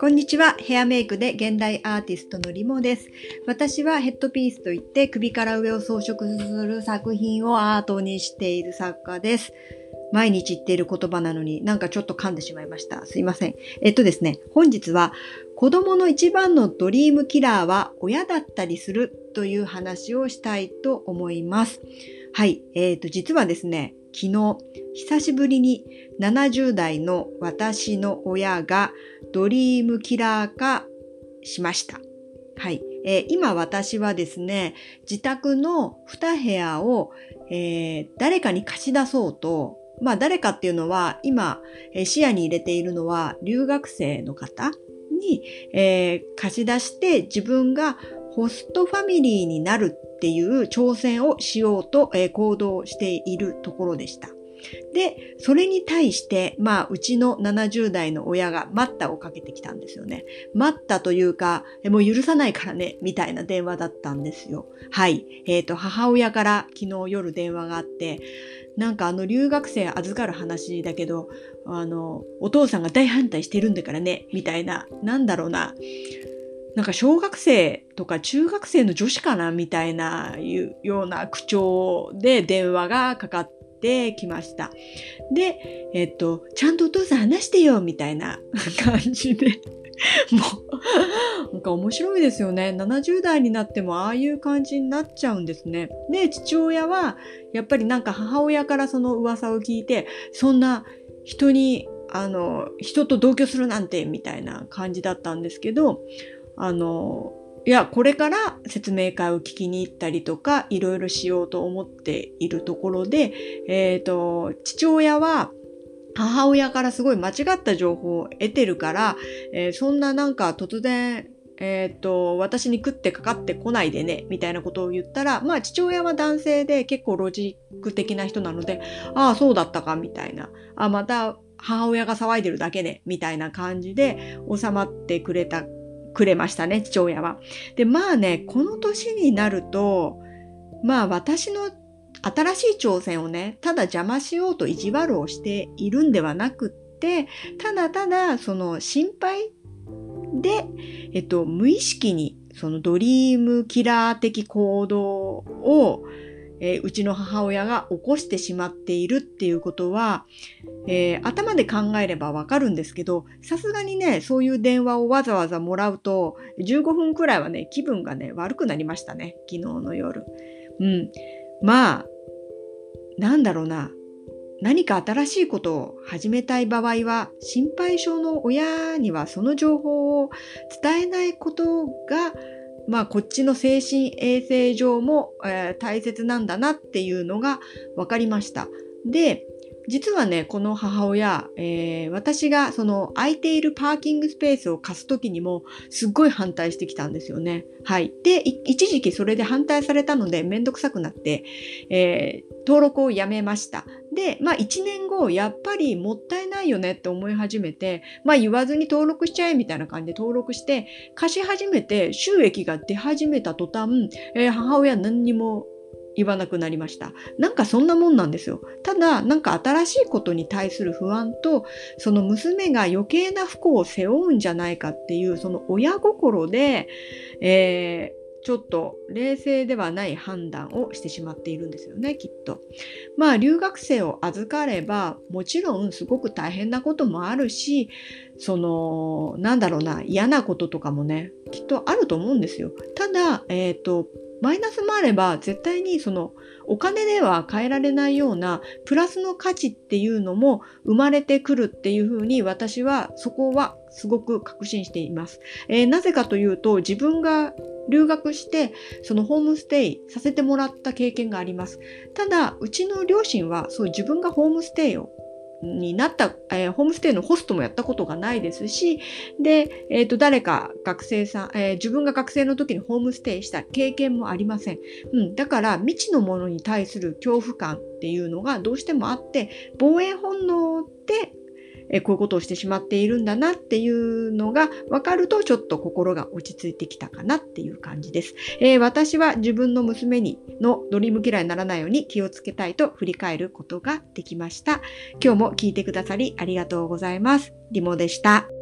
こんにちは。ヘアメイクで現代アーティストのリモです。私はヘッドピースといって首から上を装飾する作品をアートにしている作家です。毎日言っている言葉なのになんかちょっと噛んでしまいました。すいません。えっとですね、本日は子供の一番のドリームキラーは親だったりするという話をしたいと思います。はい。えっ、ー、と、実はですね、昨日、久しぶりに70代の私の親がドリームキラー化しました。はい。えー、今私はですね、自宅の2部屋を、えー、誰かに貸し出そうと、まあ誰かっていうのは今、えー、視野に入れているのは留学生の方に、え、貸し出して自分がホストファミリーになるっていう挑戦をしようと、えー、行動しているところでした。で、それに対して、まあ、うちの70代の親が待ったをかけてきたんですよね。待ったというか、もう許さないからね、みたいな電話だったんですよ。はい。えっ、ー、と、母親から昨日夜電話があって、なんかあの留学生預かる話だけど、あの、お父さんが大反対してるんだからね、みたいな、なんだろうな。なんか小学生とか中学生の女子かなみたいないうような口調で電話がかかってきました。で、えっと、ちゃんとお父さん話してよみたいな感じで もう、なんか面白いですよね。70代になってもああいう感じになっちゃうんですね。で、父親は、やっぱりなんか母親からその噂を聞いて、そんな人に、あの、人と同居するなんて、みたいな感じだったんですけど、あの、いや、これから説明会を聞きに行ったりとか、いろいろしようと思っているところで、えっ、ー、と、父親は、母親からすごい間違った情報を得てるから、えー、そんななんか突然、えっ、と、私に食ってかかってこないでね、みたいなことを言ったら、まあ父親は男性で結構ロジック的な人なので、ああ、そうだったか、みたいな。あ、また母親が騒いでるだけね、みたいな感じで収まってくれた、くれましたね、父親は。で、まあね、この年になると、まあ私の新しい挑戦をね、ただ邪魔しようと意地悪をしているんではなくって、ただただその心配で、えっと、無意識にそのドリームキラー的行動を、えー、うちの母親が起こしてしまっているっていうことは、えー、頭で考えればわかるんですけど、さすがにね、そういう電話をわざわざもらうと、15分くらいはね、気分がね、悪くなりましたね、昨日の夜。うん。まあ、なんだろうな。何か新しいことを始めたい場合は、心配性の親にはその情報を伝えないことが、まあ、こっちの精神衛生上も、えー、大切なんだなっていうのが分かりました。で、実はね、この母親、えー、私がその空いているパーキングスペースを貸すときにもすっごい反対してきたんですよね。はい。で、一時期それで反対されたのでめんどくさくなって、えー、登録をやめました。で、まあ1年後、やっぱりもったいないよねって思い始めて、まあ言わずに登録しちゃえみたいな感じで登録して、貸し始めて収益が出始めた途端、えー、母親何にも言わなくなりました。なんかそんなもんなんですよ。ただ、なんか新しいことに対する不安と、その娘が余計な不幸を背負うんじゃないかっていう、その親心で、えーちょっと冷静ではない判断をしてしまっているんですよね、きっと。まあ、留学生を預かれば、もちろんすごく大変なこともあるし、その、なんだろうな、嫌なこととかもね、きっとあると思うんですよ。ただ、えっ、ー、と、マイナスもあれば絶対にそのお金では変えられないようなプラスの価値っていうのも生まれてくるっていうふうに私はそこはすごく確信しています。えー、なぜかというと自分が留学してそのホームステイさせてもらった経験があります。ただうちの両親はそう自分がホームステイをになった、えー、ホームステイのホストもやったことがないですし、で、えっ、ー、と、誰か学生さん、えー、自分が学生の時にホームステイした経験もありません。うん、だから未知のものに対する恐怖感っていうのがどうしてもあって、防衛本能でえこういうことをしてしまっているんだなっていうのが分かるとちょっと心が落ち着いてきたかなっていう感じです。えー、私は自分の娘にのドリーム嫌いにならないように気をつけたいと振り返ることができました。今日も聞いてくださりありがとうございます。リモでした。